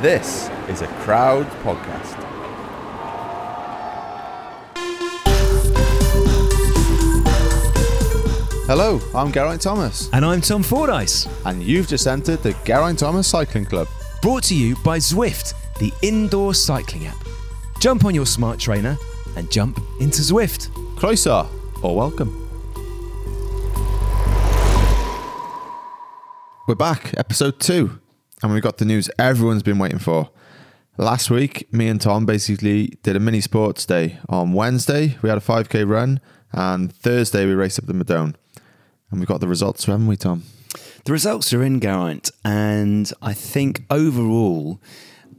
This is a crowd podcast. Hello, I'm Geraint Thomas, And I'm Tom Fordyce. and you've just entered the Geraint Thomas Cycling Club. Brought to you by Zwift, the indoor cycling app. Jump on your smart trainer and jump into Zwift. Croeso, or welcome. We're back, episode two, and we've got the news everyone's been waiting for. Last week, me and Tom basically did a mini sports day. On Wednesday, we had a 5k run, and Thursday, we raced up the Madone. And we got the results, haven't we, Tom? The results are in, Geraint, and I think overall,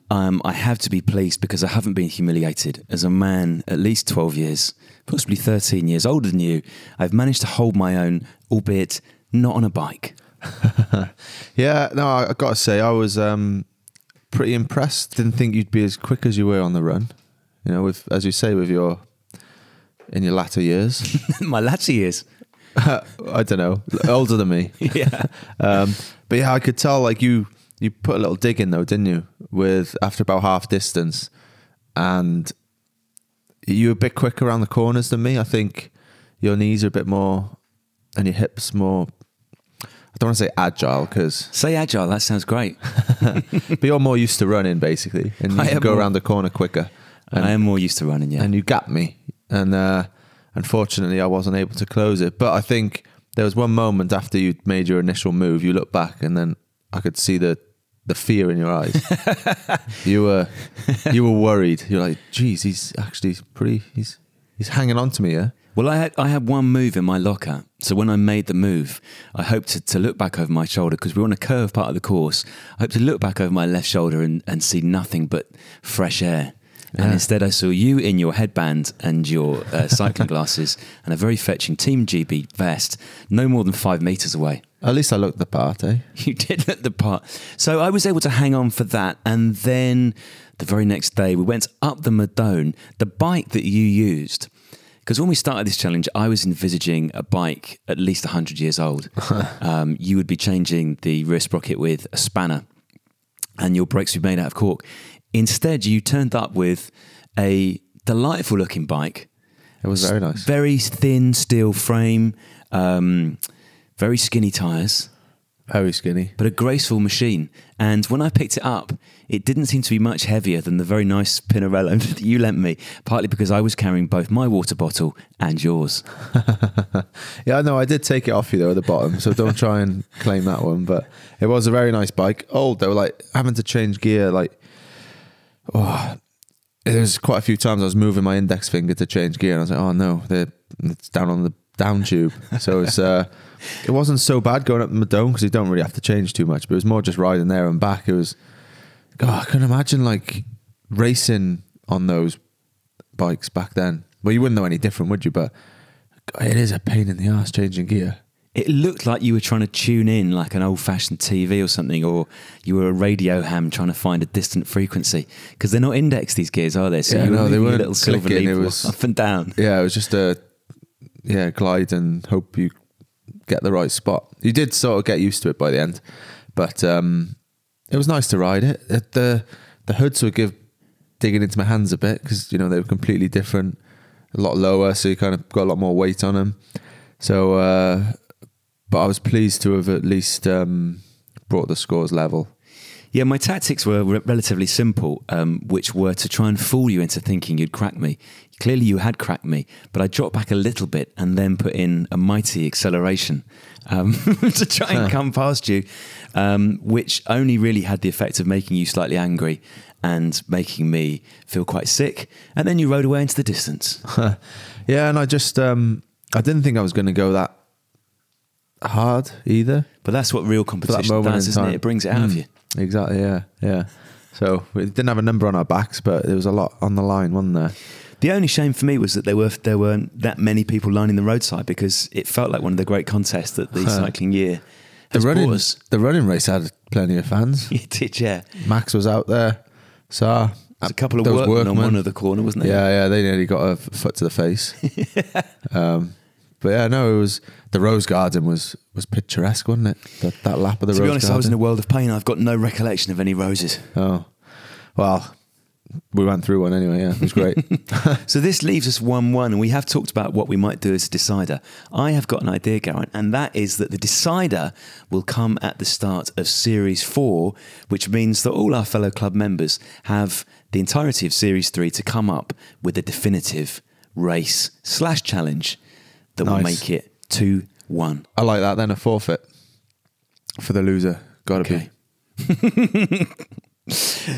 um, I have to be pleased because I haven't been humiliated. As a man, at least 12 years, possibly 13 years older than you, I've managed to hold my own, albeit not on a bike. Yeah, no, I, I got to say, I was um, pretty impressed. Didn't think you'd be as quick as you were on the run. You know, with as you say, with your in your latter years. my latter years. I don't know, older than me. Yeah. Um, but yeah, I could tell like you you put a little dig in though, didn't you? With after about half distance, and you were a bit quicker around the corners than me. I think your knees are a bit more, and your hips more. I don't want to say agile because, Say agile, that sounds great. but you're more used to running basically, and you I can go more- around the corner quicker. And, I am more used to running, yeah. and you got me, and uh, unfortunately, I wasn't able to close it. But I think there was one moment after you made your initial move, you looked back, and then I could see the the fear in your eyes. you were you were worried. You're like, geez, he's actually pretty. He's he's hanging on to me, yeah. Well, I had I had one move in my locker, so when I made the move, I hoped to, to look back over my shoulder because we were on a curved part of the course. I hoped to look back over my left shoulder and, and see nothing but fresh air. And Yeah. instead, I saw you in your headband and your uh, cycling glasses and a very fetching Team GB vest, no more than five meters away. At least I looked the part, eh? You did look the part. So I was able to hang on for that. And then the very next day, we went up the Madone, the bike that you used. Because when we started this challenge, I was envisaging a bike at least 100 years old. um, you would be changing the rear sprocket with a spanner, and your brakes would be made out of cork. Instead, you turned up with a delightful looking bike It was very nice. very thin steel frame, um, very skinny tyres Very skinny. but a graceful machine. And when I picked it up, it didn't seem to be much heavier than the very nice Pinarello that you lent me, partly because I was carrying both my water bottle and yours. Yeah, know. I did take it off you though at the bottom, so don't try and claim that one. But it was a very nice bike. Old though, like having to change gear. Like, oh, there was quite a few times I was moving my index finger to change gear, and I was like, oh no, it's down on the down tube. So it's uh, it wasn't so bad going up the dome because you don't really have to change too much. But it was more just riding there and back. It was. God, I can imagine like racing on those bikes back then. Well, you wouldn't know any different, would you? But it is a pain in the ass changing gear. It looked like you were trying to tune in like an old fashioned TV or something, or you were a radio ham trying to find a distant frequency. Because they're not indexed, these gears, are they? So Yeah, you were no, they weren't little silver clicking, it was- up and down. Yeah, it was just a yeah glide and hope you get the right spot. You did sort of get used to it by the end, but um, it was nice to ride it. It- The the hoods would give digging into my hands a bit because you know they were completely different, a lot lower, so you kind of got a lot more weight on them. So, uh, but I was pleased to have at least um, brought the scores level. Yeah, my tactics were re- relatively simple, um, which were to try and fool you into thinking you'd crack me. Clearly, you had cracked me, but I dropped back a little bit and then put in a mighty acceleration um, to try and come past you, um, which only really had the effect of making you slightly angry and making me feel quite sick. And then you rode away into the distance. yeah, and I just um, I didn't think I was going to go that hard either. But that's what real competition does, isn't it? It brings it out of Mm. you. Exactly. Yeah. Yeah. So we didn't have a number on our backs, but there was a lot on the line, wasn't there? The only shame for me was that there were there weren't that many people lining the roadside because it felt like one of the great contests that the cycling year The running, the running race had plenty of fans. It did, yeah. Max was out there. So There's a couple of there was workmen, on workmen. one of the corner, wasn't there? Yeah, yeah, they nearly got a foot to the face. um, but yeah, no, it was the Rose Garden was was picturesque, wasn't it? That, that lap of the To Rose be honest, Garden. I was in a world of pain. I've got no recollection of any roses. Oh, Well, we went through one anyway. Yeah, it was great. So this leaves us 1 1, and we have talked about what we might do as a decider. I have got an idea, Geraint, and that is that the decider will come at the start of Series 4, which means that all our fellow club members have the entirety of Series 3 to come up with a definitive race slash challenge that will make it 2 1. I like that. Then a forfeit for the loser. Got to Okay. be.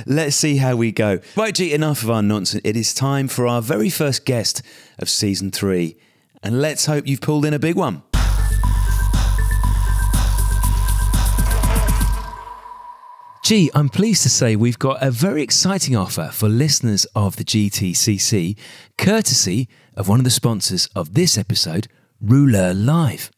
Let's see how we go. Right, G, enough of our nonsense. It is time for our very first guest of season three. And let's hope you've pulled in a big one. Gee, I'm pleased to say we've got a very exciting offer for listeners of the GTCC, courtesy of one of the sponsors of this episode, Rouleur Live.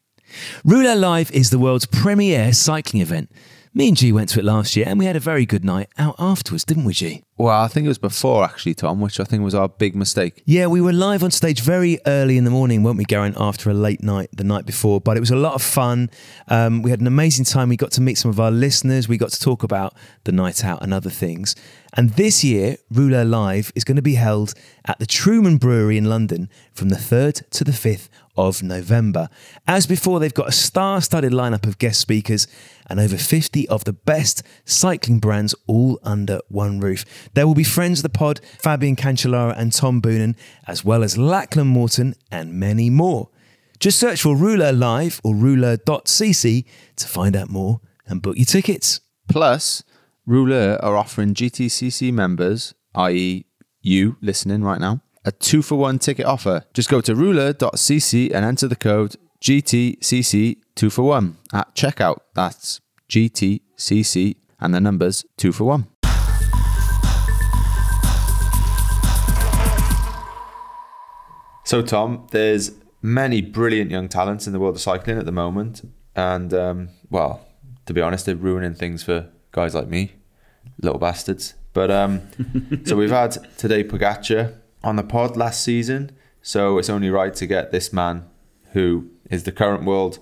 Rouleur Live is the world's premier cycling event. Me and G went to it last year and we had a very good night out afterwards, didn't we, G? Well, I think it was before actually, Tom, which I think was our big mistake. Yeah, we were live on stage very early in the morning, weren't we, Geraint, after a late night the night before? But it was a lot of fun. Um, we had an amazing time. We got to meet some of our listeners. We got to talk about the night out and other things. And this year, Rouleur Live is going to be held at the Truman Brewery in London from the 3rd to the 5th of November. As before, they've got a star studded lineup of guest speakers and over 50 of the best cycling brands all under one roof. There will be friends of the pod, Fabian Cancellara and Tom Boonen, as well as Lachlan Morton and many more. Just search for Rouleur Live or rouleur.cc to find out more and book your tickets. Plus, Rouleur are offering GTCC members, i.e., you listening right now, a two for one ticket offer. Just go to rouleur.cc and enter the code GTCC two for one at checkout. That's GTCC and the numbers two for one. So, Tom, there's many brilliant young talents in the world of cycling at the moment, and um, well, to be honest, they're ruining things for guys like me, little bastards. But um, so we've had Tadej Pogacar on the pod last season, so it's only right to get this man, who is the current world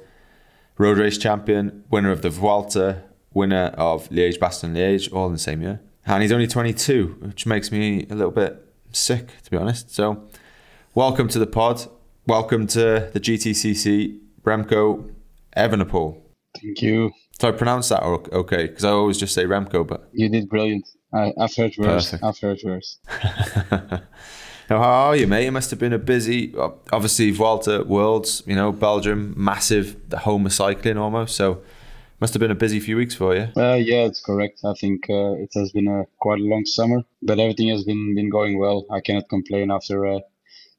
road race champion, winner of the Vuelta, winner of Liège, Bastogne, Liège, all in the same year, and he's only 22, which makes me a little bit sick, to be honest. So. Welcome to the pod. Welcome to the GTCC, Remco Evenepoel. Thank you. So I pronounce that okay? Because I always just say Remco, but You did brilliant. I, I've heard worse. Perfect. I've heard worse. now, how are you, mate? It must have been a busy, obviously, Vuelta Worlds, you know, Belgium, massive, the home of cycling almost. So must have been a busy few weeks for you. Uh, yeah, it's correct. I think uh, it has been a quite a long summer, but everything has been, been going well. I cannot complain after uh,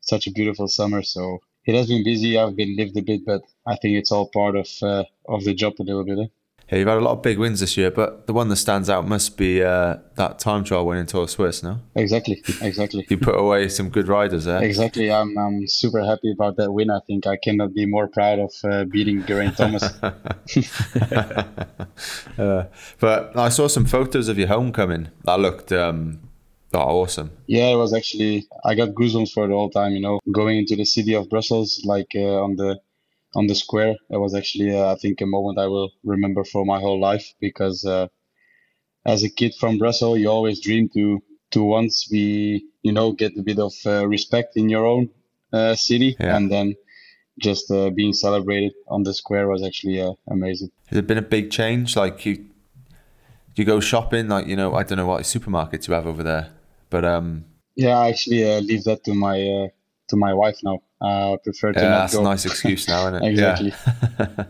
such a beautiful summer. So it has been busy. I've been lived a bit, but I think it's all part of uh, of the job a little bit. eh? Yeah, you've had a lot of big wins this year, but the one that stands out must be uh, that time trial win in Tour Swiss, no? Exactly, exactly. You put away some good riders there. Exactly. I'm, I'm super happy about that win. I think I cannot be more proud of uh, beating Geraint Thomas. Uh, but I saw some photos of your homecoming. That looked um, oh, awesome. Yeah, it was actually I got goosebumps for the whole time. You know, going into the city of Brussels, like uh, on the on the square, it was actually uh, I think a moment I will remember for my whole life because uh, as a kid from Brussels, you always dream to to once be you know get a bit of uh, respect in your own uh, city, Yeah. and then just uh, being celebrated on the square was actually uh, amazing. Has it been a big change? Like you, you go shopping, like you know, I don't know what supermarkets you have over there, but um, Yeah, I actually uh, leave that to my uh, to my wife now. I prefer to yeah, not that's go. a nice excuse now, isn't it? Exactly.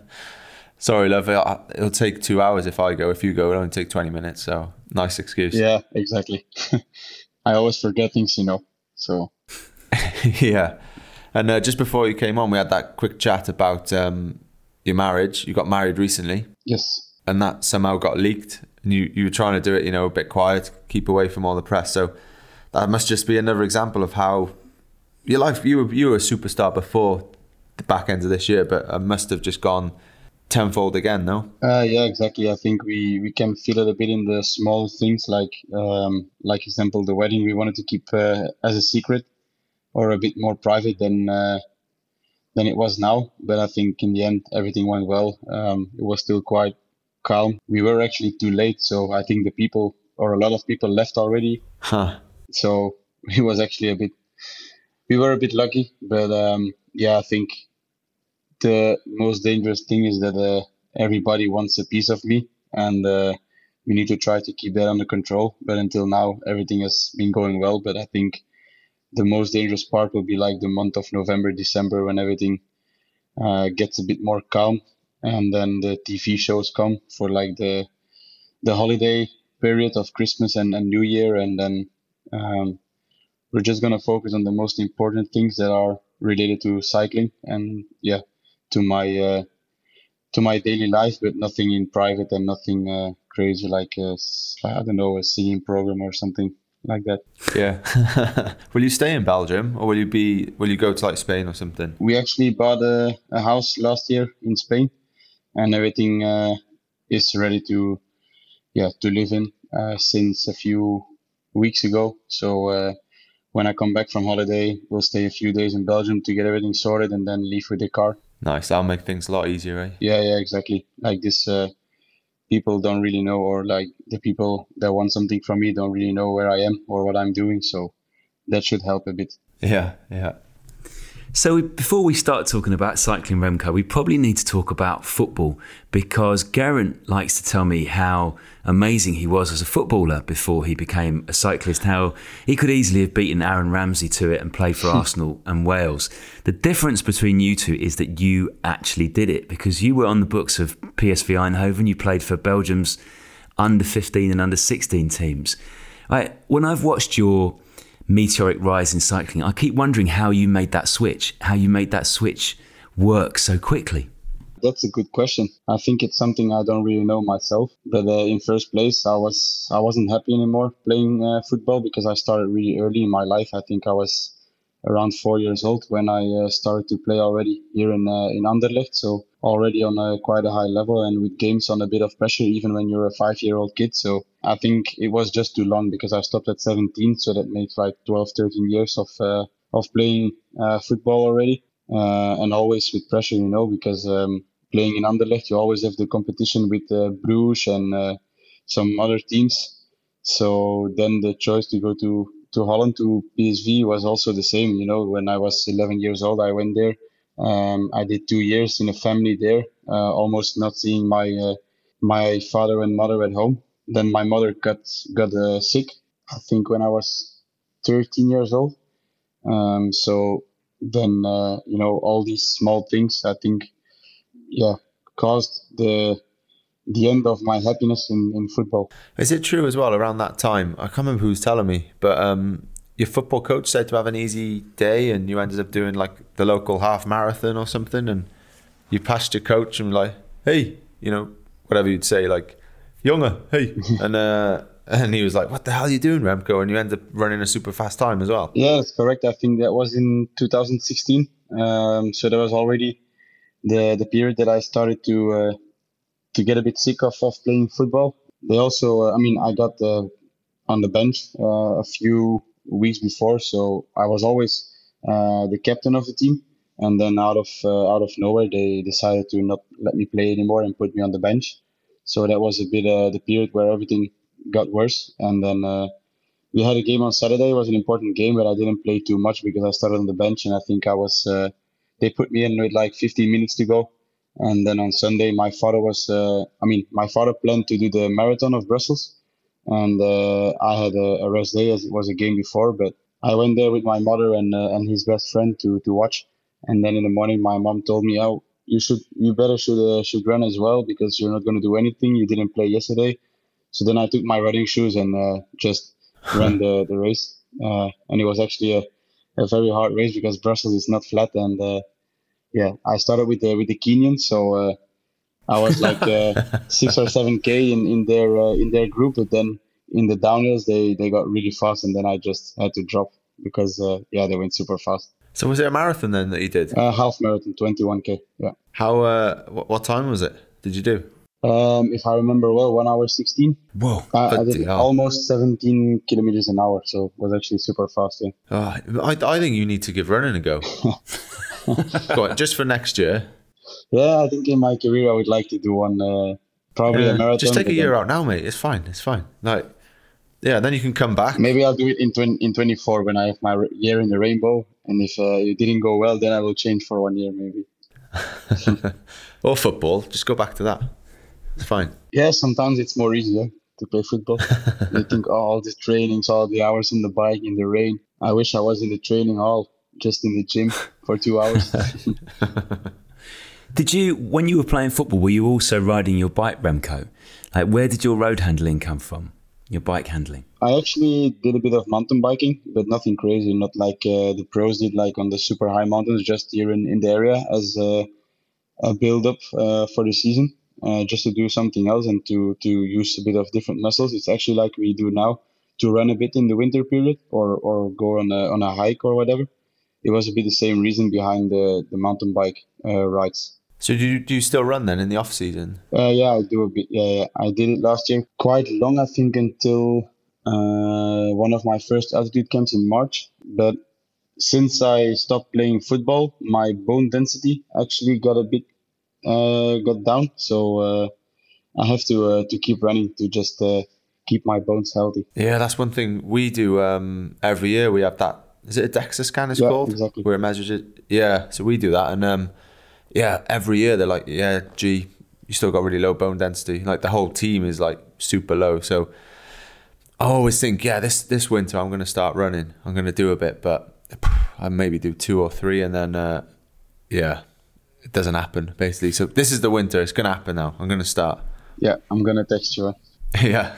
Sorry, love. It'll, it'll take two hours if I go. If you go, it'll only take twenty minutes. So nice excuse. Yeah, exactly. I always forget things, you know. So yeah. And uh, just before you came on, we had that quick chat about um, your marriage. You got married recently. yes, and that somehow got leaked and you, you were trying to do it you know a bit quiet keep away from all the press so that must just be another example of how your life you were you were a superstar before the back end of this year but it must have just gone tenfold again no uh, yeah, exactly. I think we we can feel it a bit in the small things, like um, like example the wedding. We wanted to keep uh, as a secret or a bit more private than uh, than it was now. But I think in the end everything went well. Um, it was still quite calm. We were actually too late, so I think the people or a lot of people left already. Huh. So it was actually a bit. We were a bit lucky, but um, yeah, I think the most dangerous thing is that uh, everybody wants a piece of me, and uh, we need to try to keep that under control. But until now, everything has been going well. But I think the most dangerous part will be like the month of November, December, when everything uh, gets a bit more calm, and then the TV shows come for like the the holiday period of Christmas and, and New Year, and then um, we're just gonna focus on the most important things that are related to cycling and yeah, to my uh, to my daily life, but nothing in private and nothing uh, crazy like a, I don't know a singing program or something like that. Yeah. will you stay in Belgium or will you be will you go to like Spain or something? We actually bought a, a house last year in Spain, and everything uh, is ready to yeah to live in uh, since a few weeks ago. So uh, when I come back from holiday, we'll stay a few days in Belgium to get everything sorted and then leave with the car. Nice. That'll make things a lot easier, eh? Yeah, yeah, exactly. Like this, uh, people don't really know, or like the people that want something from me don't really know where I am or what I'm doing. So that should help a bit. Yeah, yeah. So, before we start talking about cycling Remco, we probably need to talk about football because Geraint likes to tell me how amazing he was as a footballer before he became a cyclist, how he could easily have beaten Aaron Ramsey to it and played for Arsenal and Wales. The difference between you two is that you actually did it because you were on the books of PSV Eindhoven, you played for Belgium's under 15 and under 16 teams. Right, when I've watched your meteoric rise in cycling. I keep wondering how you made that switch, how you made that switch work so quickly. That's a good question. I think it's something I don't really know myself. But uh, in first place, I was I wasn't happy anymore playing uh, football because I started really early in my life. I think I was around four years old when I uh, started to play already here in uh, in Anderlecht. So already on a quite a high level and with games on a bit of pressure, even when you're a five year old kid. So I think it was just too long because I stopped at 17. So that makes like 12, 13 years of, uh, of playing uh, football already. Uh, and always with pressure, you know, because um, playing in Anderlecht, you always have the competition with uh, Bruges and some other teams. So then the choice to go to, to Holland, to PSV was also the same. You know, when I was 11 years old, I went there um, I did two years in a family there, uh, almost not seeing my uh, my father and mother at home. Then my mother got got uh, sick. I think when I was 13 years old. Um, so then uh, you know all these small things. I think yeah caused the the end of my happiness in, in football. Is it true as well around that time? I can't remember who's telling me, but um, your football coach said to have an easy day and you ended up doing like the local half marathon or something and you passed your coach and like hey you know whatever you'd say like younger hey and uh and he was like what the hell are you doing remco and you ended up running a super fast time as well yeah that's correct i think that was in 2016 um, so that was already the the period that i started to uh, to get a bit sick of, of playing football they also uh, i mean i got uh, on the bench uh, a few weeks before. So I was always the captain of the team. And then out of out of nowhere, they decided to not let me play anymore and put me on the bench. So that was a bit the period where everything got worse. And then uh, we had a game on Saturday. It was an important game, but I didn't play too much because I started on the bench, and I think I was. Uh, they put me in with like 15 minutes to go. And then on Sunday, my father was. Uh, I mean, my father planned to do the marathon of Brussels and uh, I had a, a, rest day as it was a game before. But I went there with my mother and uh, and his best friend to to watch. And then in the morning, my mom told me, "Oh, you should you better should uh, should run as well because you're not going to do anything. You didn't play yesterday." So then I took my running shoes and uh, just ran the the race. Uh, and it was actually a, a very hard race because Brussels is not flat and. Uh, yeah, I started with the with the Kenyans, so I was like uh, six or seven k in in their uh, in their group, but then in the downhills they they got really fast, and then I just had to drop because uh, yeah they went super fast. So was it a marathon then that you did? Uh, half marathon, twenty one k. Yeah. How? Uh, what, what time was it? Did you do? Um, if I remember well, one hour sixteen. Whoa! I, I did almost seventeen kilometers an hour, so it was actually super fast. Yeah. Oh, I I think you need to give running a go. go on, just for next year. Yeah, I think in my career I would like to do one. Uh, probably yeah, a marathon. Just take a year then... out now, mate. It's fine. It's fine. Like, yeah, then you can come back. Maybe I'll do it in 20, in 24 when I have my year in the rainbow. And if uh, it didn't go well, then I will change for one year maybe. or football. Just go back to that. It's fine. Yeah, sometimes it's more easier to play football. you think, oh, all the trainings, all the hours in the bike, in the rain. I wish I was in the training hall, just in the gym for two hours. Did you, when you were playing football, were you also riding your bike, Remco? Like, where did your road handling come from? Your bike handling? I actually did a bit of mountain biking, but nothing crazy. Not like uh, the pros did, like on the super high mountains, just here in, in the area as a, a build up uh, for the season, uh, just to do something else and to, to use a bit of different muscles. It's actually like we do now to run a bit in the winter period or, or go on a, on a hike or whatever. It was a bit the same reason behind the, the mountain bike uh, rides. So do you, do you still run then in the off season? Uh, yeah, I do a bit. Yeah, yeah, I did it last year, quite long, I think, until uh, one of my first altitude camps in March. But since I stopped playing football, my bone density actually got a bit uh, got down. So uh, I have to uh, to keep running to just uh, keep my bones healthy. Yeah, that's one thing we do um, every year. We have that. Is it a DEXA scan? It's Yeah, called exactly. where it measures it. Yeah, so we do that, and um, yeah, every year they're like, yeah, gee, you still got really low bone density. Like the whole team is like super low. So I always think, yeah, this this winter I'm going to start running. I'm going to do a bit, but I maybe do two or three, and then uh, yeah, it doesn't happen basically. So this is the winter. It's going to happen now. I'm going to start. Yeah, I'm gonna text you. yeah.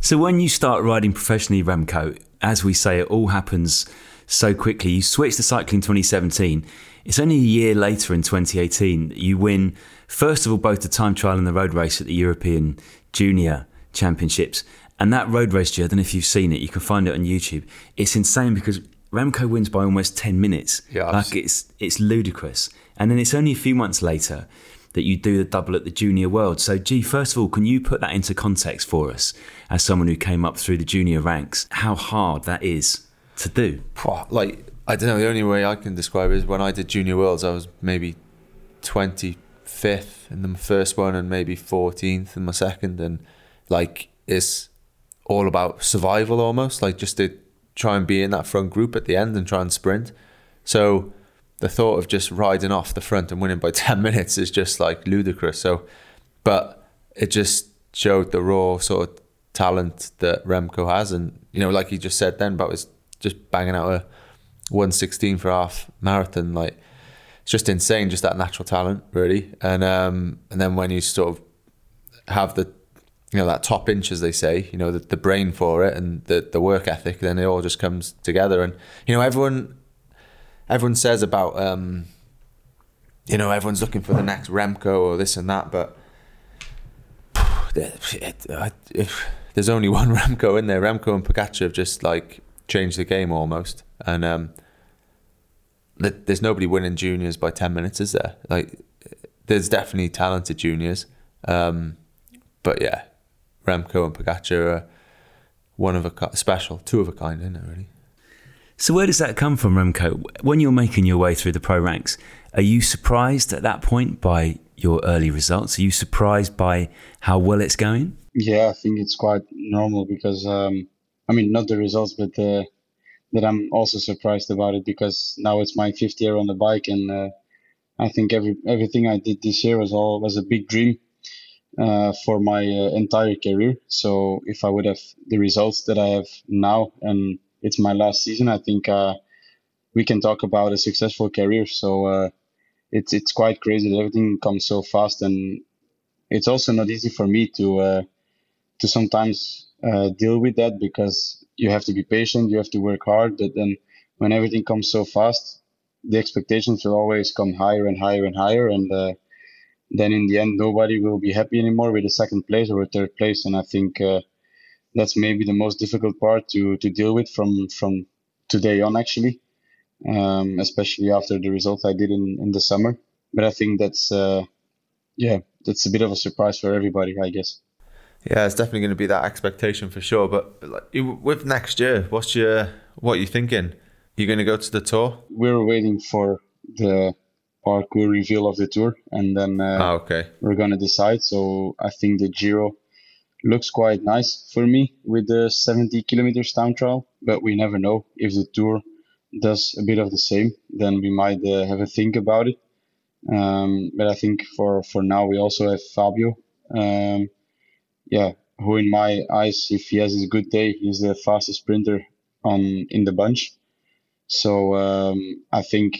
So when you start riding professionally, Remco, as we say, it all happens so quickly. You switched to cycling 2017. It's only a year later in 2018 that you win, first of all, both the time trial and the road race at the European Junior Championships. And that road race, don't know if you've seen it, you can find it on YouTube. It's insane because Remco wins by almost 10 minutes. Yeah, I've like it's, it's ludicrous. And then it's only a few months later that you do the double at the junior world. So, gee, first of all, can you put that into context for us as someone who came up through the junior ranks, how hard that is to do? Like I don't know. The only way I can describe it is when I did junior worlds, I was maybe twenty fifth in the first one and maybe fourteenth in my second, and like it's all about survival almost. Like just to try and be in that front group at the end and try and sprint. So the thought of just riding off the front and winning by ten minutes is just like ludicrous. So, but it just showed the raw sort of talent that Remco has, and you know, like he just said then about his just banging out a 116 for half marathon, like it's just insane, just that natural talent, really. And um, and then when you sort of have the you know that top inch, as they say, you know the, the brain for it and the the work ethic, then it all just comes together. And you know everyone everyone says about um, you know everyone's looking for the next Remco or this and that, but there's only one Remco in there, Remco and Pogacar have just like changed the game almost, and um, there's nobody winning juniors by ten minutes, is there? Like, there's definitely talented juniors, um, but yeah, Remco and Pogacar are one of a ki- special, two of a kind, isn't it? Really? So, where does that come from, Remco? When you're making your way through the pro ranks, are you surprised at that point by your early results? Are you surprised by how well it's going? Yeah, I think it's quite normal because um, I mean not the results, but uh, that I'm also surprised about it because now it's my fifth year on the bike, and uh, I think every everything I did this year was all was a big dream uh, for my uh, entire career. So if I would have the results that I have now, and it's my last season, I think uh, we can talk about a successful career. So uh, it's it's quite crazy that everything comes so fast, and it's also not easy for me to. To sometimes uh, deal with that because you have to be patient, you have to work hard. But then when everything comes so fast, the expectations will always come higher and higher and higher. And uh, then in the end, nobody will be happy anymore with a second place or a third place. And I think uh, that's maybe the most difficult part to, to deal with from, from today on, actually, um, especially after the results I did in, in the summer. But I think that's, uh, yeah, that's a bit of a surprise for everybody, I guess. Yeah, it's definitely going to be that expectation for sure. But like, with next year, what's your what are you thinking? You going to go to the tour? we're waiting for the parcours reveal of the tour and then uh, Ah, okay. we're gonna decide so i think the giro looks quite nice for me with the 70 kilometers time trial, but we never know if the tour does a bit of the same. Then we might uh, have a think about it. Um, but I think for for now we also have Fabio. Um, yeah, who in my eyes, if he has his good day, he's the fastest sprinter on in the bunch. So um, I think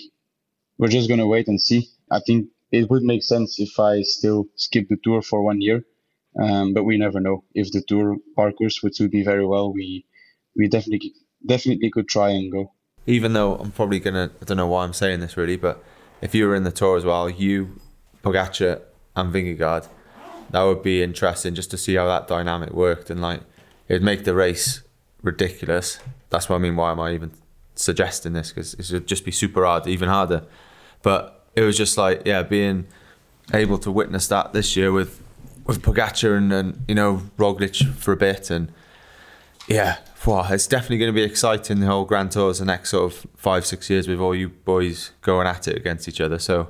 we're just gonna wait and see. I think it would make sense if I still skip the tour for one year, um, but we never know. If the tour parcours would suit me very well, we we definitely definitely could try and go. Even though I'm probably gonna, I don't know why I'm saying this really, but if you were in the tour as well, you, Pogacar, and Vingegaard, that would be interesting just to see how that dynamic worked and like it'd make the race ridiculous. That's what I mean. Why am I even suggesting this? Because it would just be super hard, even harder. But it was just like yeah, being able to witness that this year with with Pogacar and, and you know Roglic for a bit and yeah, wow, it's definitely going to be exciting. The whole Grand Tours the next sort of five six years with all you boys going at it against each other. So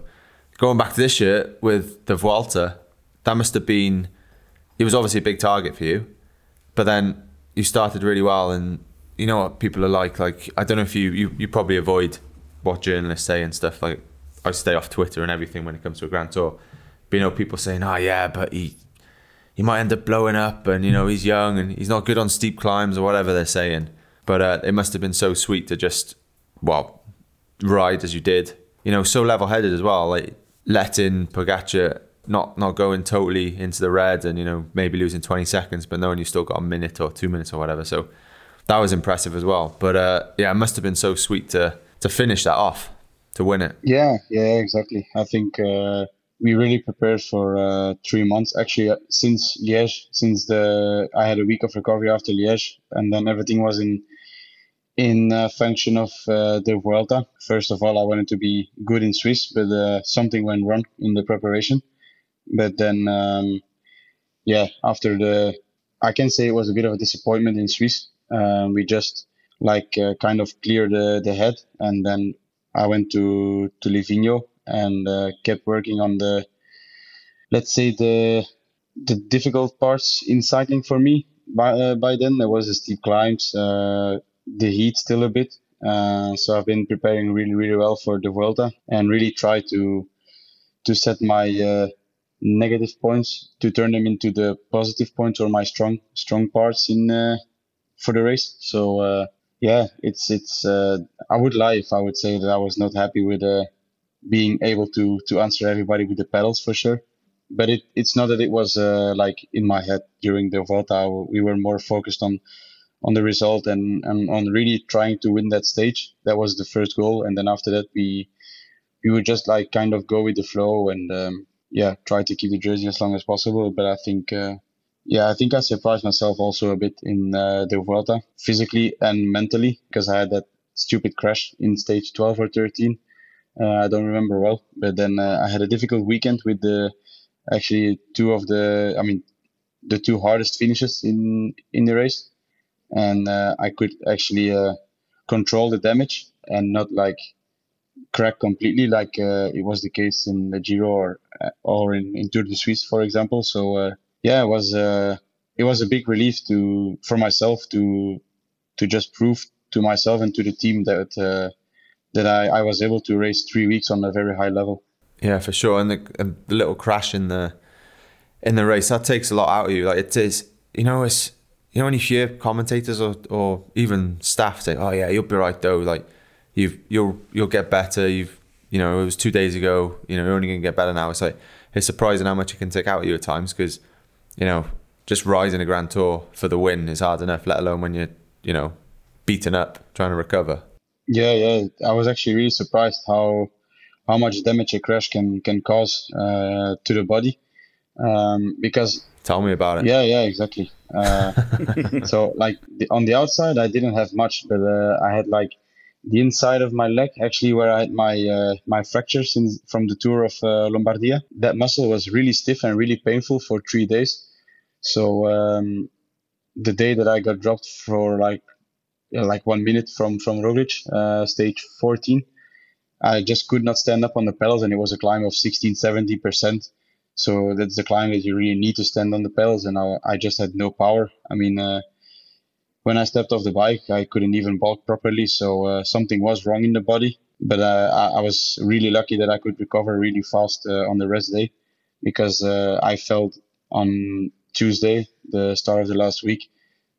going back to this year with the Vuelta, that must have been it was obviously a big target for you, but then you started really well and you know what people are like like I don't know if you you, you probably avoid what journalists say and stuff like I stay off Twitter and everything when it comes to a Grand Tour. But you know people saying, "Oh yeah, but he he might end up blowing up and you know he's young and he's not good on steep climbs or whatever they're saying." But uh, it must have been so sweet to just well ride as you did. You know, so level-headed as well, like letting Pogacar not not going totally into the red and you know maybe losing 20 seconds but knowing you still got a minute or two minutes or whatever. So that was impressive as well. But uh, yeah it must have been so sweet to to finish that off to win it. Yeah yeah exactly. I think uh, we really prepared for uh, three months. Actually uh, since liège since the i had a week of recovery after liège and then everything was in in uh, function of uh, the Vuelta. First of all, I wanted to be good in Swiss, but uh, something went wrong in the preparation. But then, um, yeah, after the, I can say it was a bit of a disappointment in Swiss. Um, we just like uh, kind of cleared the, the head, and then I went to to Livigno and uh, kept working on the, let's say the the difficult parts in cycling for me. By uh, by then, there was the steep climbs, uh, the heat still a bit. Uh, so I've been preparing really really well for the Vuelta and really try to to set my uh, negative points to turn them into the positive points or my strong strong parts in uh, for the race. So uh, yeah, it's it's. Uh, I would lie if I would say that I was not happy with uh, being able to to answer everybody with the pedals for sure. But it, it's not that it was uh, like in my head during the Vuelta. We were more focused on on the result and, and on really trying to win that stage. That was the first goal, and then after that we we would just like kind of go with the flow and um, yeah, try to keep the jersey as long as possible. But I think, uh, yeah, I think I surprised myself also a bit in uh, the Vuelta, physically and mentally, because I had that stupid crash in stage 12 or 13. Uh, I don't remember well, but then uh, I had a difficult weekend with the actually two of the, I mean, the two hardest finishes in in the race, and uh, I could actually uh, control the damage and not like crack completely like uh, it was the case in the Giro or uh, or in, in Tour de Suisse, for example. So uh, yeah, it was uh, it was a big relief to for myself to to just prove to myself and to the team that uh, that I, I was able to race three weeks on a very high level. Yeah, for sure. And the, and the little crash in the in the race that takes a lot out of you. Like it is, you know, it's you know when you hear commentators or or even staff say, "Oh yeah, you'll be right though." Like you've you'll you'll get better. You've you know it was two days ago. You know you're only gonna get better now. It's like it's surprising how much it can take out of you at times because you know just rising a Grand Tour for the win is hard enough. Let alone when you're you know beaten up trying to recover. Yeah, yeah. I was actually really surprised how how much damage a crash can can cause uh, to the body um, because Tell me about it. Yeah, yeah, exactly. Uh, so, like the, on the outside, I didn't have much, but uh, I had like the inside of my leg, actually where I had my uh, my fractures in, from the tour of uh, Lombardia. That muscle was really stiff and really painful for three days. So um, the day that I got dropped for like like one minute from from Roglic, uh, stage 14, I just could not stand up on the pedals, and it was a climb of 16, 70 percent. So that's the climb that you really need to stand on the pedals, and I, I just had no power. I mean, uh, when I stepped off the bike, I couldn't even walk properly, so uh, something was wrong in the body. But uh, I, I, was really lucky that I could recover really fast uh, on the rest day, because uh, I felt on Tuesday, the start of the last week,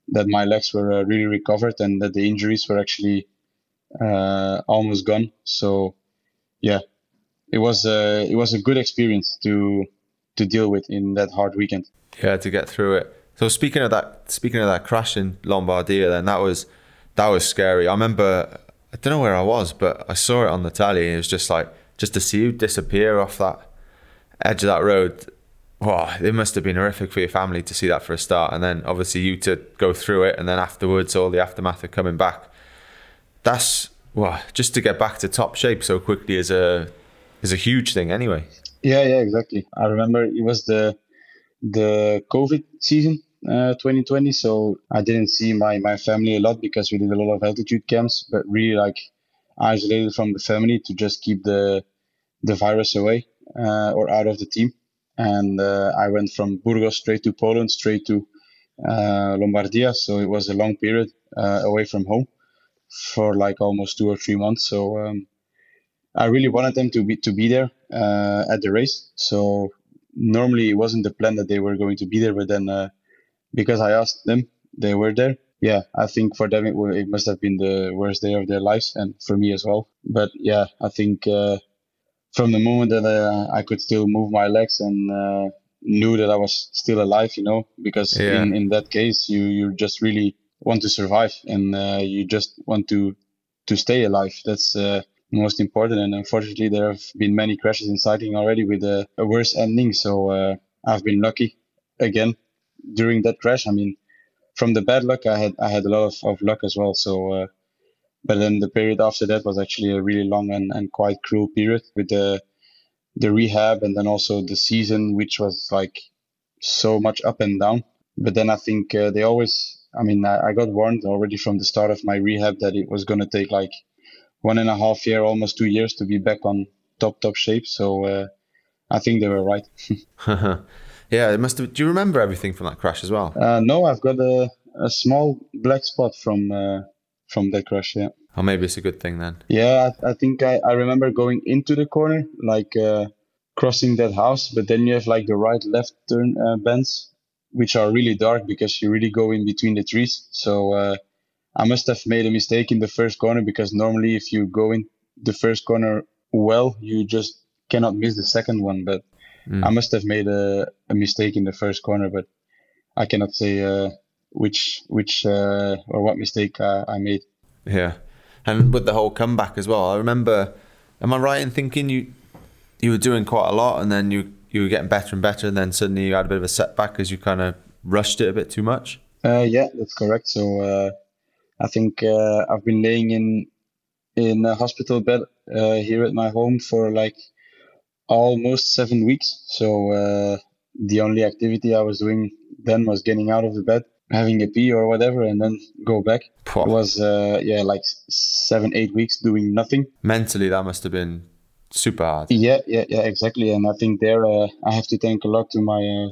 that my legs were uh, really recovered and that the injuries were actually almost gone. So, yeah, it was a it was a good experience to to deal with in that hard weekend. Yeah, to get through it. So speaking of that, speaking of that crash in Lombardia, then that was that was scary. I remember I don't know where I was, but I saw it on the tally. It was just like just to see you disappear off that edge of that road. Wow, it must have been horrific for your family to see that for a start, and then obviously you to go through it, and then afterwards all the aftermath of coming back. That's well, just to get back to top shape so quickly is a is a huge thing anyway. Yeah, yeah, exactly. I remember it was the the COVID season, uh, 2020. So I didn't see my my family a lot because we did a lot of altitude camps, but really like isolated from the family to just keep the the virus away uh, or out of the team. And uh, I went from Burgos straight to Poland, straight to uh, Lombardia. So it was a long period uh, away from home for like almost two or three months. So um, I really wanted them to be to be there uh, at the race. So normally it wasn't the plan that they were going to be there, but then uh, because I asked them, they were there. Yeah, I think for them it, it must have been the worst day of their lives, and for me as well. But yeah, I think uh, from the moment that uh, I could still move my legs and uh, knew that I was still alive, you know, because yeah. in, in that case you you just really want to survive and uh, you just want to to stay alive. That's uh, most important. And unfortunately, there have been many crashes in cycling already with a, a worse ending. So uh, I've been lucky again during that crash. I mean, from the bad luck, I had I had a lot of, of luck as well. So, uh, but then the period after that was actually a really long and, and quite cruel period with the the rehab and then also the season, which was like so much up and down. But then I think uh, they always, I mean, I, I got warned already from the start of my rehab that it was going to take like one and a half year, almost two years to be back on top top shape. So uh, I think they were right. yeah, it must have. Do you remember everything from that crash as well? Uh, no, I've got a, a small black spot from uh, from that crash. Yeah. Oh, maybe it's a good thing then. Yeah, I, I think I, I remember going into the corner, like uh, crossing that house, but then you have like the right left turn uh, bends, which are really dark because you really go in between the trees. So uh, I must have made a mistake in the first corner because normally if you go in the first corner well, you just cannot miss the second one. But mm. I must have made a, a, mistake in the first corner, but I cannot say uh, which which uh, or what mistake I, I made. Yeah, and with the whole comeback as well. I remember. Am I right in thinking you you were doing quite a lot, and then you you were getting better and better, and then suddenly you had a bit of a setback because you kind of rushed it a bit too much? Uh, yeah, that's correct. So uh, I think uh, I've been laying in in a hospital bed uh, here at my home for like almost seven weeks. So uh, the only activity I was doing then was getting out of the bed, having a pee or whatever, and then go back. It was uh, yeah like seven eight weeks doing nothing. Mentally, that must have been super hard. Yeah, yeah, yeah, exactly. And I think there uh, I have to thank a lot to my uh,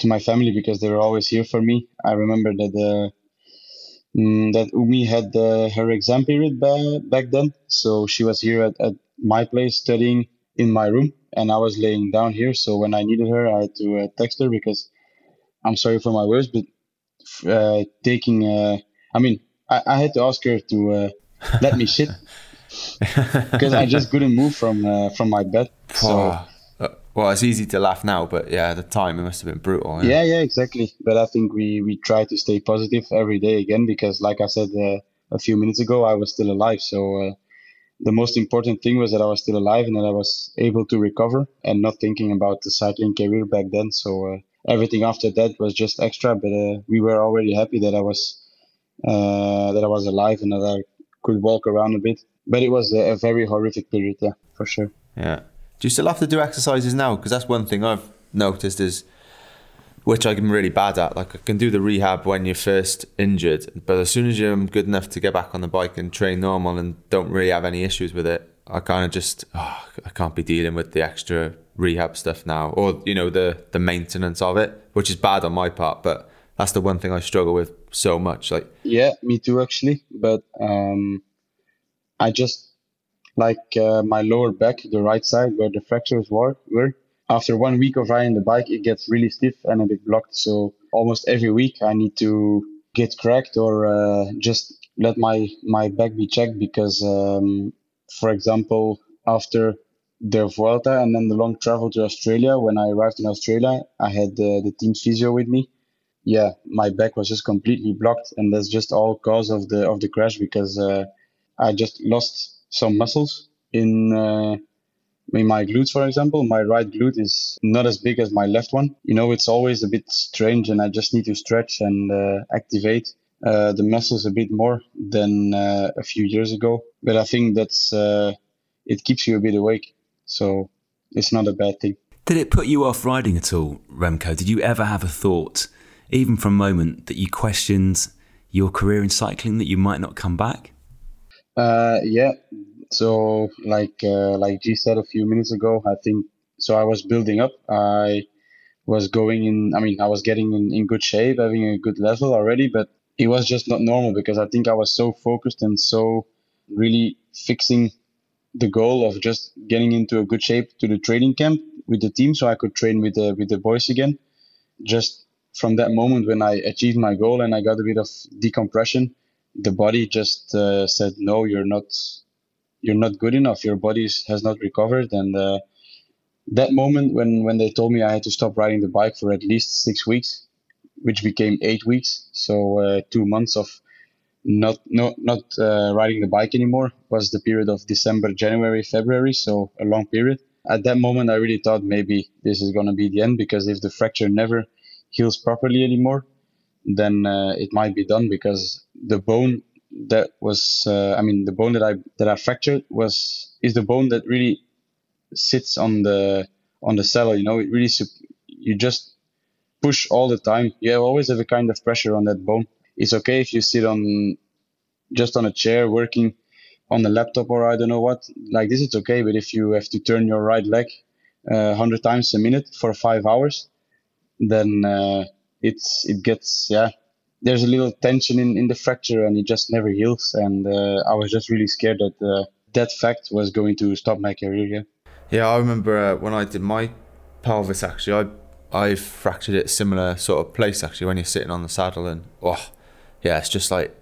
to my family because they were always here for me. I remember that mm, that Oumi had uh, her exam period ba- back then. So she was here at, at my place studying in my room, and I was laying down here. So when I needed her, I had to uh, text her because I'm sorry for my words, but uh, taking, uh, I mean, I, I, had to ask her to uh, let me shit because I just couldn't move from uh, from my bed. So well, it's easy to laugh now, but yeah, at the time it must have been brutal. Yeah, yeah, yeah exactly. But I think we we try to stay positive every day again because, like I said uh, a few minutes ago, I was still alive. So uh, the most important thing was that I was still alive and that I was able to recover and not thinking about the cycling career back then. So uh, everything after that was just extra. But uh, we were already happy that I was uh, that I was alive and that I could walk around a bit. But it was a, a very horrific period, yeah, for sure. Yeah. Do you still have to do exercises now? Because that's one thing I've noticed is, which I'm really bad at. Like I can do the rehab when you're first injured, but as soon as you're good enough to get back on the bike and train normal and don't really have any issues with it, I kind of just oh, I can't be dealing with the extra rehab stuff now, or you know the the maintenance of it, which is bad on my part, but that's the one thing I struggle with so much. Like, yeah, me too actually. But um, I just like uh, my lower back, the right side where the fractures were. Were after one week of riding the bike, it gets really stiff and a bit blocked. So almost every week I need to get cracked or uh, just let my my back be checked because, um, for example, after the Vuelta and then the long travel to Australia, when I arrived in Australia, I had the, the team physio with me. Yeah, my back was just completely blocked, and that's just all cause of the of the crash because uh, I just lost some muscles in uh, in my glutes, for example. My right glute is not as big as my left one. You know, it's always a bit strange, and I just need to stretch and uh, activate uh, the muscles a bit more than uh, a few years ago. But I think that's uh, it keeps you a bit awake, so it's not a bad thing. Did it put you off riding at all, Remco? Did you ever have a thought, even for a moment, that you questioned your career in cycling, that you might not come back? Uh, yeah. So, like uh, like G said a few minutes ago, I think so. I was building up. I was going in. I mean, I was getting in, in good shape, having a good level already, but it was just not normal because I think I was so focused and so really fixing the goal of just getting into a good shape to the training camp with the team, so I could train with the with the boys again. Just from that moment when I achieved my goal and I got a bit of decompression, the body just uh, said, "No, you're not, you're not good enough. Your body has not recovered." And uh, that moment when when they told me I had to stop riding the bike for at least six weeks, which became eight weeks, so uh, two months of not not not uh, riding the bike anymore was the period of December, January, February, so a long period. At that moment, I really thought maybe this is to be the end because if the fracture never heals properly anymore, then uh, it might be done because the bone that was, uh, I mean, the bone that I that I fractured was is the bone that really sits on the on the cell. You know, it really you just push all the time. You always have a kind of pressure on that bone it's okay if you sit on just on a chair working on the laptop or I don't know what. Like this, it's okay. But if you have to turn your right leg uh, hundred times a minute for five hours, then uh, it's it gets yeah. There's a little tension in, in the fracture and it just never heals. And uh, I was just really scared that uh, that fact was going to stop my career. Yeah. Yeah, I remember uh, when I did my pelvis. Actually, I I fractured it similar sort of place. Actually, when you're sitting on the saddle and oh yeah, it's just like,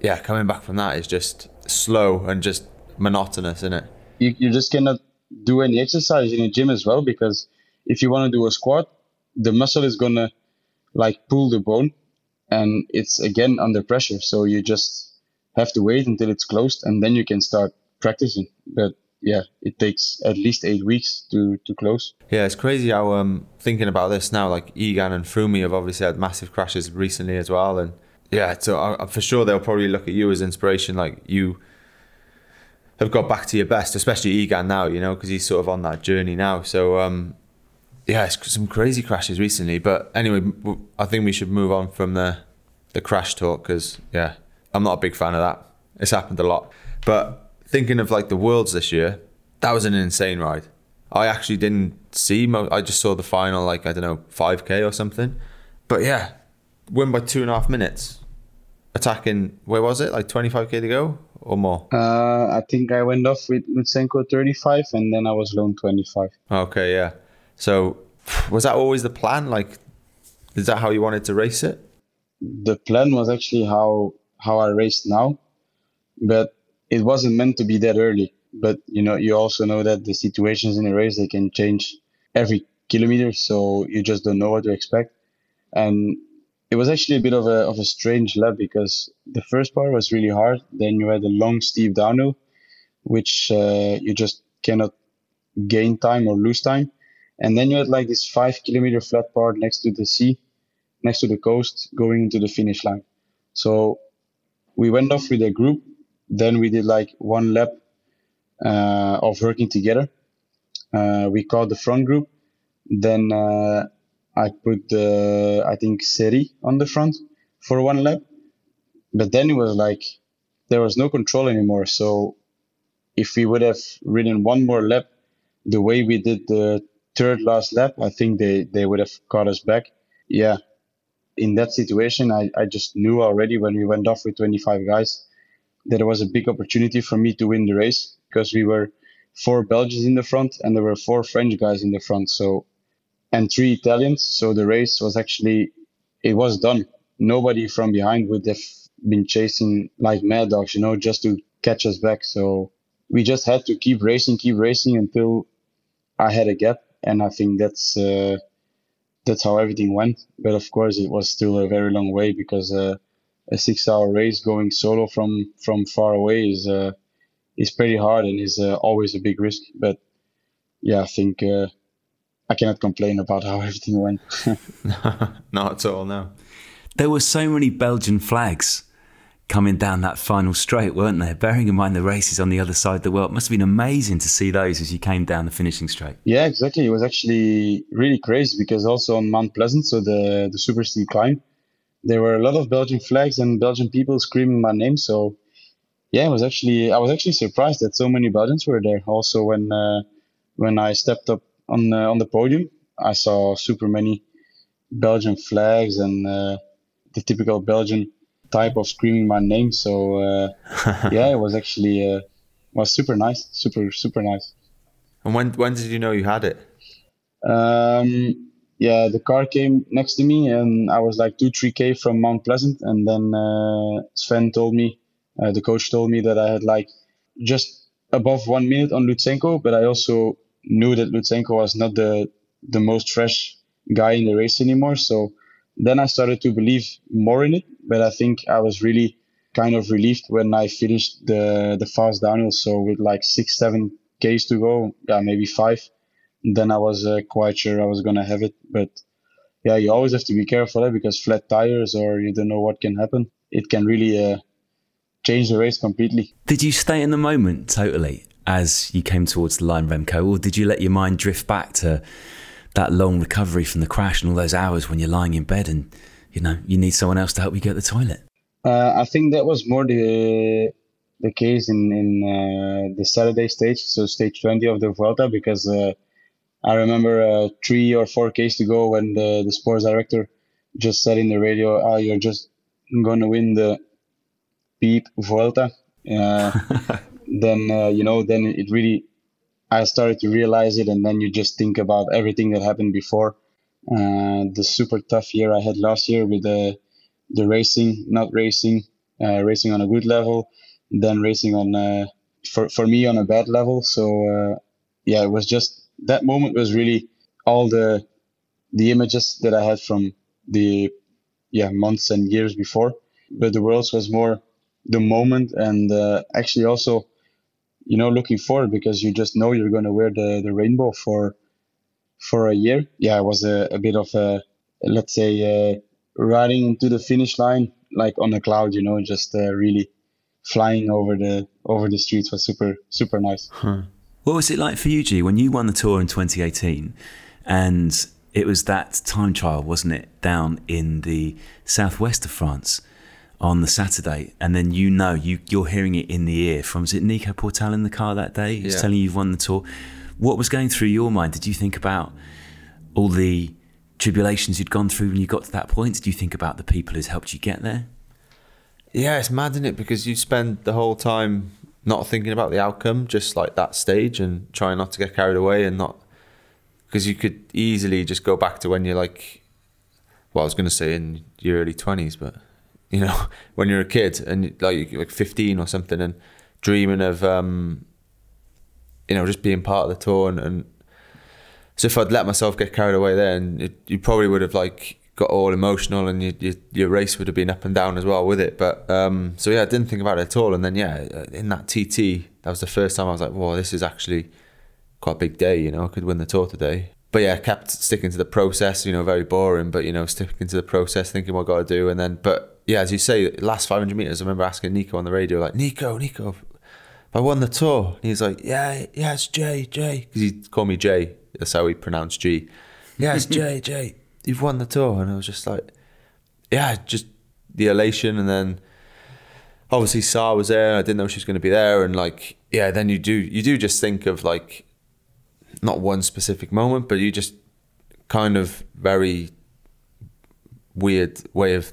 yeah, coming back from that is just slow and just monotonous, isn't it? You, you just cannot do any exercise in a gym as well because if you want to do a squat, the muscle is gonna like pull the bone, and it's again under pressure. So you just have to wait until it's closed, and then you can start practicing. But yeah, it takes at least eight weeks to to close. Yeah, it's crazy how um thinking about this now. Like Egan and Froome have obviously had massive crashes recently as well, and yeah, so I, for sure they'll probably look at you as inspiration. Like you have got back to your best, especially Egan now, you know, because he's sort of on that journey now. So um, yeah, it's some crazy crashes recently. But anyway, I think we should move on from the the crash talk because yeah, I'm not a big fan of that. It's happened a lot. But thinking of like the worlds this year, that was an insane ride. I actually didn't see. Mo- I just saw the final, like I don't know, 5k or something. But yeah, win by two and a half minutes attacking. Where was it? Like 25k to go or more? Uh, I think I went off with Lutsenko 35, and then I was lone 25. Okay, yeah. So was that always the plan? Like, is that how you wanted to race it? The plan was actually how how I raced now, but it wasn't meant to be that early. But you know, you also know that the situations in a race they can change every kilometer, so you just don't know what to expect. And it was actually a bit of a of a strange lap because the first part was really hard. Then you had a long steep downhill, which uh, you just cannot gain time or lose time. And then you had like this five kilometer flat part next to the sea, next to the coast, going into the finish line. So we went off with a group. Then we did like one lap uh, of working together. Uh, we caught the front group. Then uh, I put the I think Serry on the front for one lap, but then it was like there was no control anymore. So if we would have ridden one more lap the way we did the third last lap, I think they, they would have caught us back. Yeah. In that situation, I, I just knew already when we went off with 25 guys that it was a big opportunity for me to win the race because we were four Belgians in the front and there were four French guys in the front. So, and three Italians. So the race was actually, it was done. Nobody from behind would have been chasing like mad dogs, you know, just to catch us back. So we just had to keep racing, keep racing until I had a gap. And I think that's, uh, that's how everything went. But of course, it was still a very long way because uh, a six-hour race going solo from from far away is uh, is pretty hard and is uh, always a big risk. But yeah, I think uh, I cannot complain about how everything went. Not at all, no. There were so many Belgian flags coming down that final straight, weren't there? Bearing in mind the races on the other side of the world, it must have been amazing to see those as you came down the finishing straight. Yeah, exactly. It was actually really crazy because also on Mount Pleasant, so the the super steep climb, there were a lot of Belgian flags and Belgian people screaming my name. So yeah, it was actually I was actually surprised that so many Belgians were there. Also, when uh, when I stepped up on uh, on the podium, I saw super many Belgian flags and uh, the typical Belgian type of screaming my name. So uh, yeah, it was actually uh, was super nice, super super nice. And when when did you know you had it? Um, yeah, the car came next to me, and I was like two three k from Mount Pleasant, and then uh, Sven told me, uh, the coach told me that I had like just above one minute on Lutsenko, but I also knew that Lutsenko was not the the most fresh guy in the race anymore. So then I started to believe more in it, but I think I was really kind of relieved when I finished the the fast downhill. So with like six seven k's to go, yeah, maybe five then I was uh, quite sure I was gonna have it. But yeah, you always have to be careful eh, because flat tires or you don't know what can happen. It can really uh, change the race completely. Did you stay in the moment totally as you came towards the line, Remco, or did you let your mind drift back to that long recovery from the crash and all those hours when you're lying in bed and you know you need someone else to help you get to the toilet? Uh, I think that was more the the case in in uh, the Saturday stage, so stage 20 of the Vuelta, because uh, I remember uh, three or four Ks to go when the, the sports director just said in the radio, "Oh, you're just going to win the beep Vuelta." Uh, then uh, you know, then it really, I started to realize it, and then you just think about everything that happened before. Uh, the super tough year I had last year with the the racing, not racing, uh, racing on a good level, then racing on uh, for for me on a bad level. So yeah, it was just that moment was really all the the images that I had from the yeah months and years before. But the worlds was more the moment and uh, actually also you know looking forward because you just know you're going to wear the the rainbow for for a year. Yeah, it was a, a bit of a let's say uh, riding into the finish line like on a cloud. You know, just uh, really flying over the over the streets was super super nice. Huh. What was it like for you, G, when you won the tour in 2018 and it was that time trial, wasn't it, down in the southwest of France on the Saturday, and then you know you you're hearing it in the ear from is it Nico Portal in the car that day? He's yeah. telling you you've won the tour. What was going through your mind? Did you think about all the tribulations you'd gone through when you got to that point? Did you think about the people who'd helped you get there? Yeah, it's mad, isn't it? Because you spend the whole time not thinking about the outcome, just like that stage, and trying not to get carried away and not because you could easily just go back to when you're like, well, I was going to say in your early twenties, but you know, when you're a kid and like like 15 or something, and dreaming of um, you know, just being part of the tour, and, and so if I'd let myself get carried away there, and it, you probably would have like got all emotional and you, you, your race would have been up and down as well with it. But um, so yeah, I didn't think about it at all. And then yeah, uh, in that TT, that was the first time I was like, "Whoa, this is actually quite a big day." You know, I could win the tour today. But yeah, I kept sticking to the process. You know, very boring, but you know, sticking to the process, thinking what I got to do, and then but yeah, as you say, last 500 meters, I remember asking Nico on the radio, like, Nico, Nico, I won the tour, and he's like, yeah, yeah, it's Jay, Jay, because he called me Jay. That's how he pronounced G. Yeah, it's Jay, Jay you've won the tour, and I was just like, yeah, just the elation, and then obviously Sarah was there. I didn't know she was going to be there, and like, yeah, then you do you do just think of like not one specific moment, but you just kind of very weird way of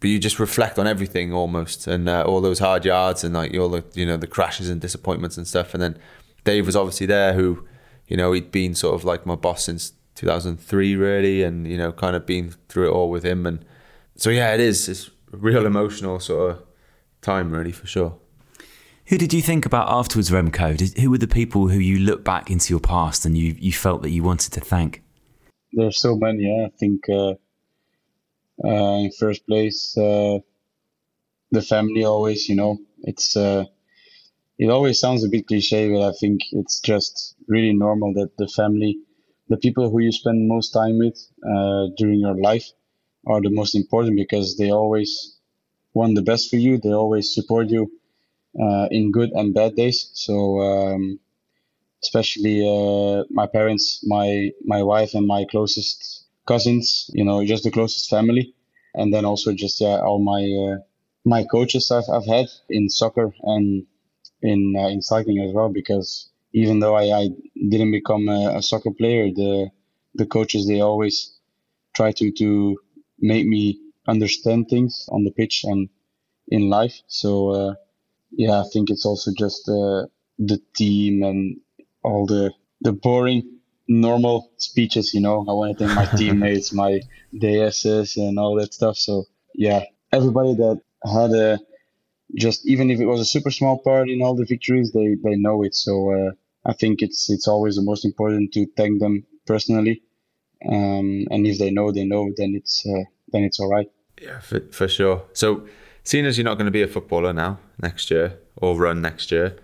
but you just reflect on everything almost and uh, all those hard yards and like all the you know the crashes and disappointments and stuff. And then Dave was obviously there who you know he'd been sort of like my boss since 2003 really and you know kind of been through it all with him. And so yeah it is. It's real emotional sort of time really for sure. Who did you think about afterwards remco? Did, who were the people who you look back into your past and you you felt that you wanted to thank? There's so many yeah. i think uh, uh, in first place uh, the family always you know it's uh, it always sounds a bit cliche but i think it's just really normal that the family the people who you spend most time with uh, during your life are the most important because they always want the best for you. They always support you in good and bad days. So um, especially uh, my parents my my wife and my closest cousins, you know, just the closest family, and then also just yeah, all my uh, my coaches I've, I've had in soccer and in uh, in cycling as well. Because even though I, I didn't become a, a, soccer player, the the coaches they always try to to make me understand things on the pitch and in life. So uh, yeah, I think it's also just uh, the team and all the the boring normal speeches, you know. I want to thank my teammates, my DSs, and all that stuff. So yeah, everybody that had a just even if it was a super small part in all the victories, they they know it. So uh, I think it's it's always the most important to thank them personally. Um, and if they know, they know. Then it's uh, then it's all right. Yeah, for, for sure. So, seeing as you're not going to be a footballer now next year or run next year,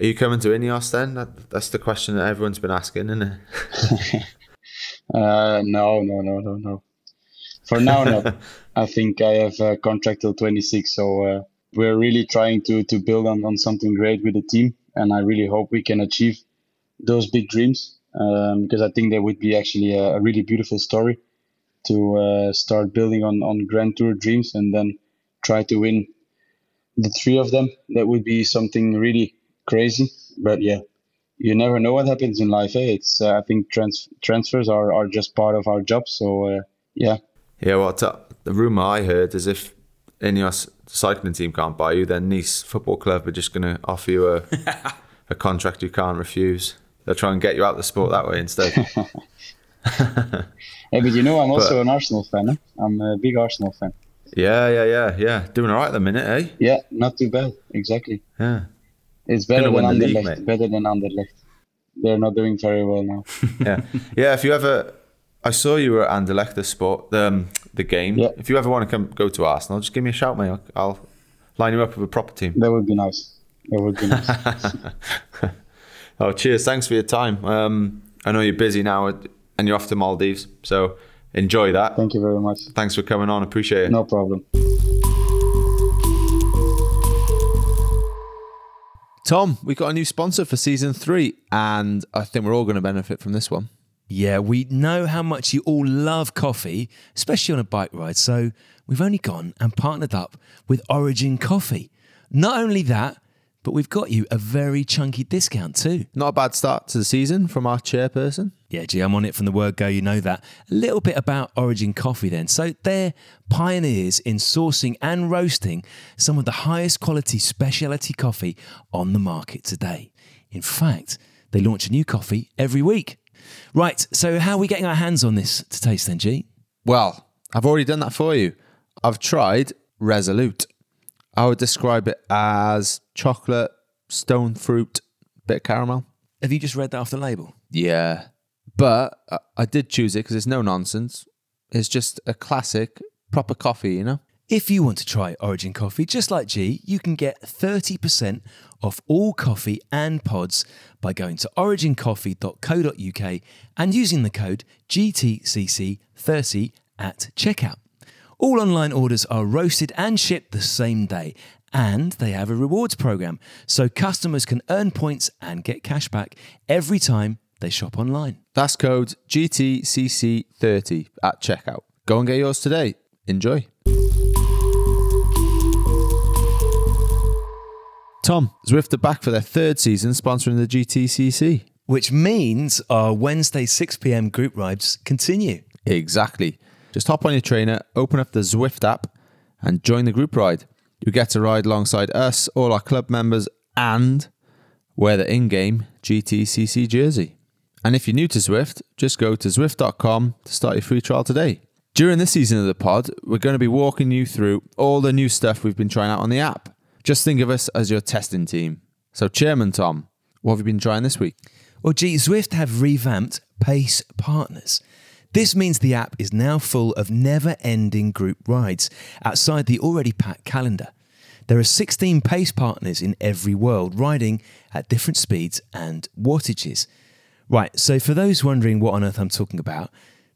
are you coming to Ineos then? That, that's the question that everyone's been asking, isn't it? uh, no, no, no, no, no. For now, no. I think I have a contract till 26, so uh, we're really trying to to build on, on something great with the team, and I really hope we can achieve those big dreams um, because I think that would be actually a, a really beautiful story to uh, start building on on Grand Tour dreams and then try to win the three of them. That would be something really crazy. But yeah, you never know what happens in life. Eh? It's uh, I think trans- transfers are, are just part of our job. So uh, yeah. Yeah, well, t- the rumor I heard is if Ineos cycling team can't buy you, then Nice Football Club are just going to offer you a a contract you can't refuse. They'll try and get you out of the sport that way instead. yeah, but you know, I'm also but, an Arsenal fan. Eh? I'm a big Arsenal fan. Yeah, yeah, yeah, yeah. Doing all right at the minute, eh? Yeah, not too bad. Exactly. Yeah. It's better than Anderlecht. League, better than Anderlecht. They're not doing very well now. yeah, yeah. If you ever, I saw you were at Anderlecht the sport, the um, the game. Yeah. If you ever want to come go to Arsenal, just give me a shout, mate. I'll, I'll line you up with a proper team. That would be nice. That would be nice. oh, cheers! Thanks for your time. Um, I know you're busy now, and you're off to Maldives, so enjoy that. Thank you very much. Thanks for coming on. Appreciate it. No problem. Tom, we got a new sponsor for season three, and I think we're all going to benefit from this one. Yeah, we know how much you all love coffee, especially on a bike ride. So we've only gone and partnered up with Origin Coffee. Not only that, but we've got you a very chunky discount too. Not a bad start to the season from our chairperson. Yeah, gee, I'm on it from the word go, you know that. A little bit about Origin Coffee then. So they're pioneers in sourcing and roasting some of the highest quality specialty coffee on the market today. In fact, they launch a new coffee every week. Right, so how are we getting our hands on this to taste then, G? Well, I've already done that for you. I've tried Resolute. I would describe it as chocolate, stone fruit, bit of caramel. Have you just read that off the label? Yeah. But I did choose it because it's no nonsense. It's just a classic, proper coffee, you know? If you want to try Origin Coffee, just like G, you can get 30% off all coffee and pods by going to origincoffee.co.uk and using the code GTCC30 at checkout. All online orders are roasted and shipped the same day, and they have a rewards program so customers can earn points and get cash back every time they shop online. That's code GTCC30 at checkout. Go and get yours today. Enjoy. Tom, Zwift are back for their third season sponsoring the GTCC. which means our Wednesday 6 pm group rides continue. Exactly. Just hop on your trainer, open up the Zwift app, and join the group ride. You get to ride alongside us, all our club members, and wear the in game GTCC jersey. And if you're new to Zwift, just go to Zwift.com to start your free trial today. During this season of the pod, we're going to be walking you through all the new stuff we've been trying out on the app. Just think of us as your testing team. So, Chairman Tom, what have you been trying this week? Well, gee, Zwift have revamped Pace Partners. This means the app is now full of never ending group rides outside the already packed calendar. There are 16 pace partners in every world riding at different speeds and wattages. Right, so for those wondering what on earth I'm talking about,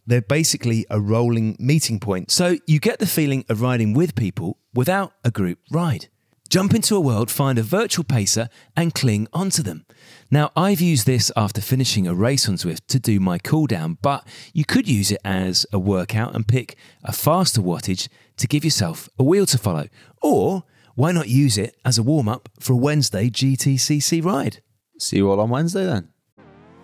they're basically a rolling meeting point. So you get the feeling of riding with people without a group ride. Jump into a world, find a virtual pacer, and cling onto them. Now, I've used this after finishing a race on Zwift to do my cool down, but you could use it as a workout and pick a faster wattage to give yourself a wheel to follow. Or why not use it as a warm up for a Wednesday GTCC ride? See you all on Wednesday then.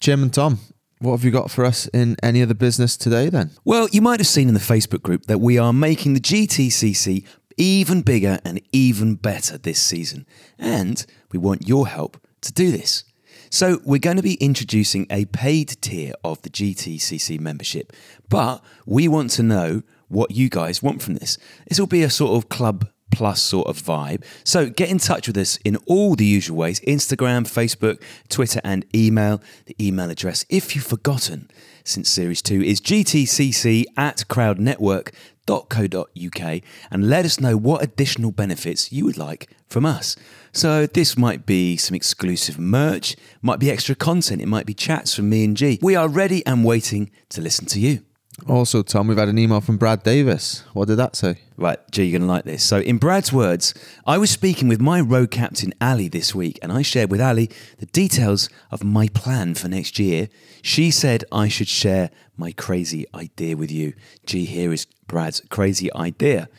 Jim and Tom, what have you got for us in any of the business today then? Well, you might have seen in the Facebook group that we are making the GTCC even bigger and even better this season. And we want your help to do this. So, we're going to be introducing a paid tier of the GTCC membership, but we want to know what you guys want from this. This will be a sort of club plus sort of vibe. So get in touch with us in all the usual ways Instagram, Facebook, Twitter, and email. The email address, if you've forgotten since series two, is gtcc at crowdnetwork.co.uk and let us know what additional benefits you would like from us. So this might be some exclusive merch, might be extra content, it might be chats from me and G. We are ready and waiting to listen to you. Also, Tom, we've had an email from Brad Davis. What did that say? Right, G, you're going to like this. So, in Brad's words, I was speaking with my road captain, Ali, this week, and I shared with Ali the details of my plan for next year. She said I should share my crazy idea with you. G, here is Brad's crazy idea.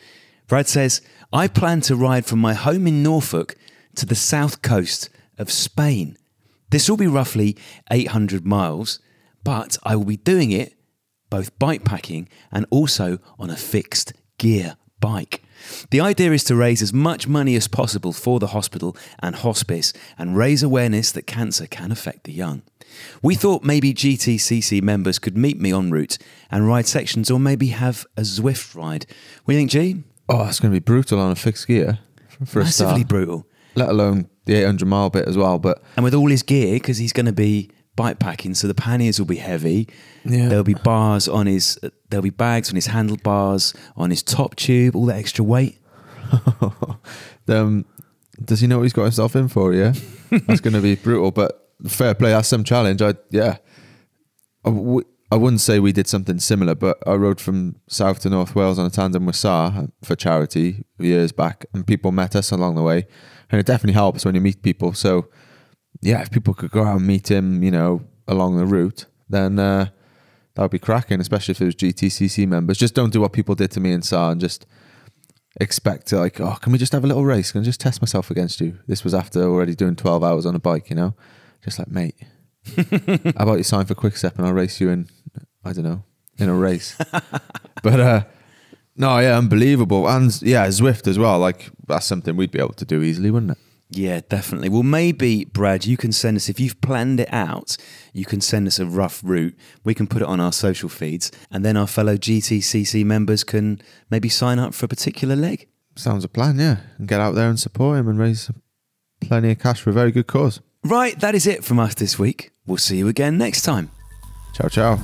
Brad says, I plan to ride from my home in Norfolk to the south coast of Spain. This will be roughly 800 miles, but I will be doing it both bike packing and also on a fixed gear bike. The idea is to raise as much money as possible for the hospital and hospice and raise awareness that cancer can affect the young. We thought maybe GTCC members could meet me en route and ride sections or maybe have a Zwift ride. What do you think, G? Oh, it's going to be brutal on a fixed gear for a Massively start. brutal. Let alone the 800 mile bit as well. But And with all his gear, because he's going to be bike packing, so the panniers will be heavy. Yeah. There'll be bars on his, there'll be bags on his handlebars, on his top tube, all that extra weight. um, does he know what he's got himself in for? Yeah, that's going to be brutal. But fair play, that's some challenge. I yeah, I, w- I wouldn't say we did something similar, but I rode from south to north Wales on a tandem with Sar for charity years back, and people met us along the way, and it definitely helps when you meet people. So yeah, if people could go out and meet him, you know, along the route, then uh, that would be cracking, especially if it was GTCC members. Just don't do what people did to me and Sar and just expect to like, oh, can we just have a little race? Can I just test myself against you? This was after already doing 12 hours on a bike, you know? Just like, mate, how about you sign for Quick Step and I'll race you in, I don't know, in a race. but uh, no, yeah, unbelievable. And yeah, Zwift as well. Like, that's something we'd be able to do easily, wouldn't it? Yeah, definitely. Well, maybe, Brad, you can send us, if you've planned it out, you can send us a rough route. We can put it on our social feeds, and then our fellow GTCC members can maybe sign up for a particular leg. Sounds a plan, yeah. And get out there and support him and raise plenty of cash for a very good cause. Right, that is it from us this week. We'll see you again next time. Ciao, ciao.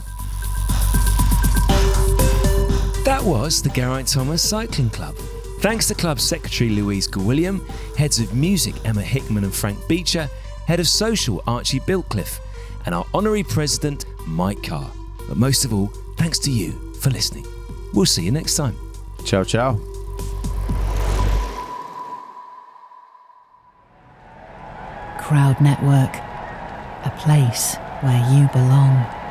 That was the Geraint Thomas Cycling Club. Thanks to club secretary Louise Gwilliam, heads of music Emma Hickman and Frank Beecher, Head of Social Archie Biltcliffe, and our Honorary President Mike Carr. But most of all, thanks to you for listening. We'll see you next time. Ciao, ciao. Crowd Network, a place where you belong.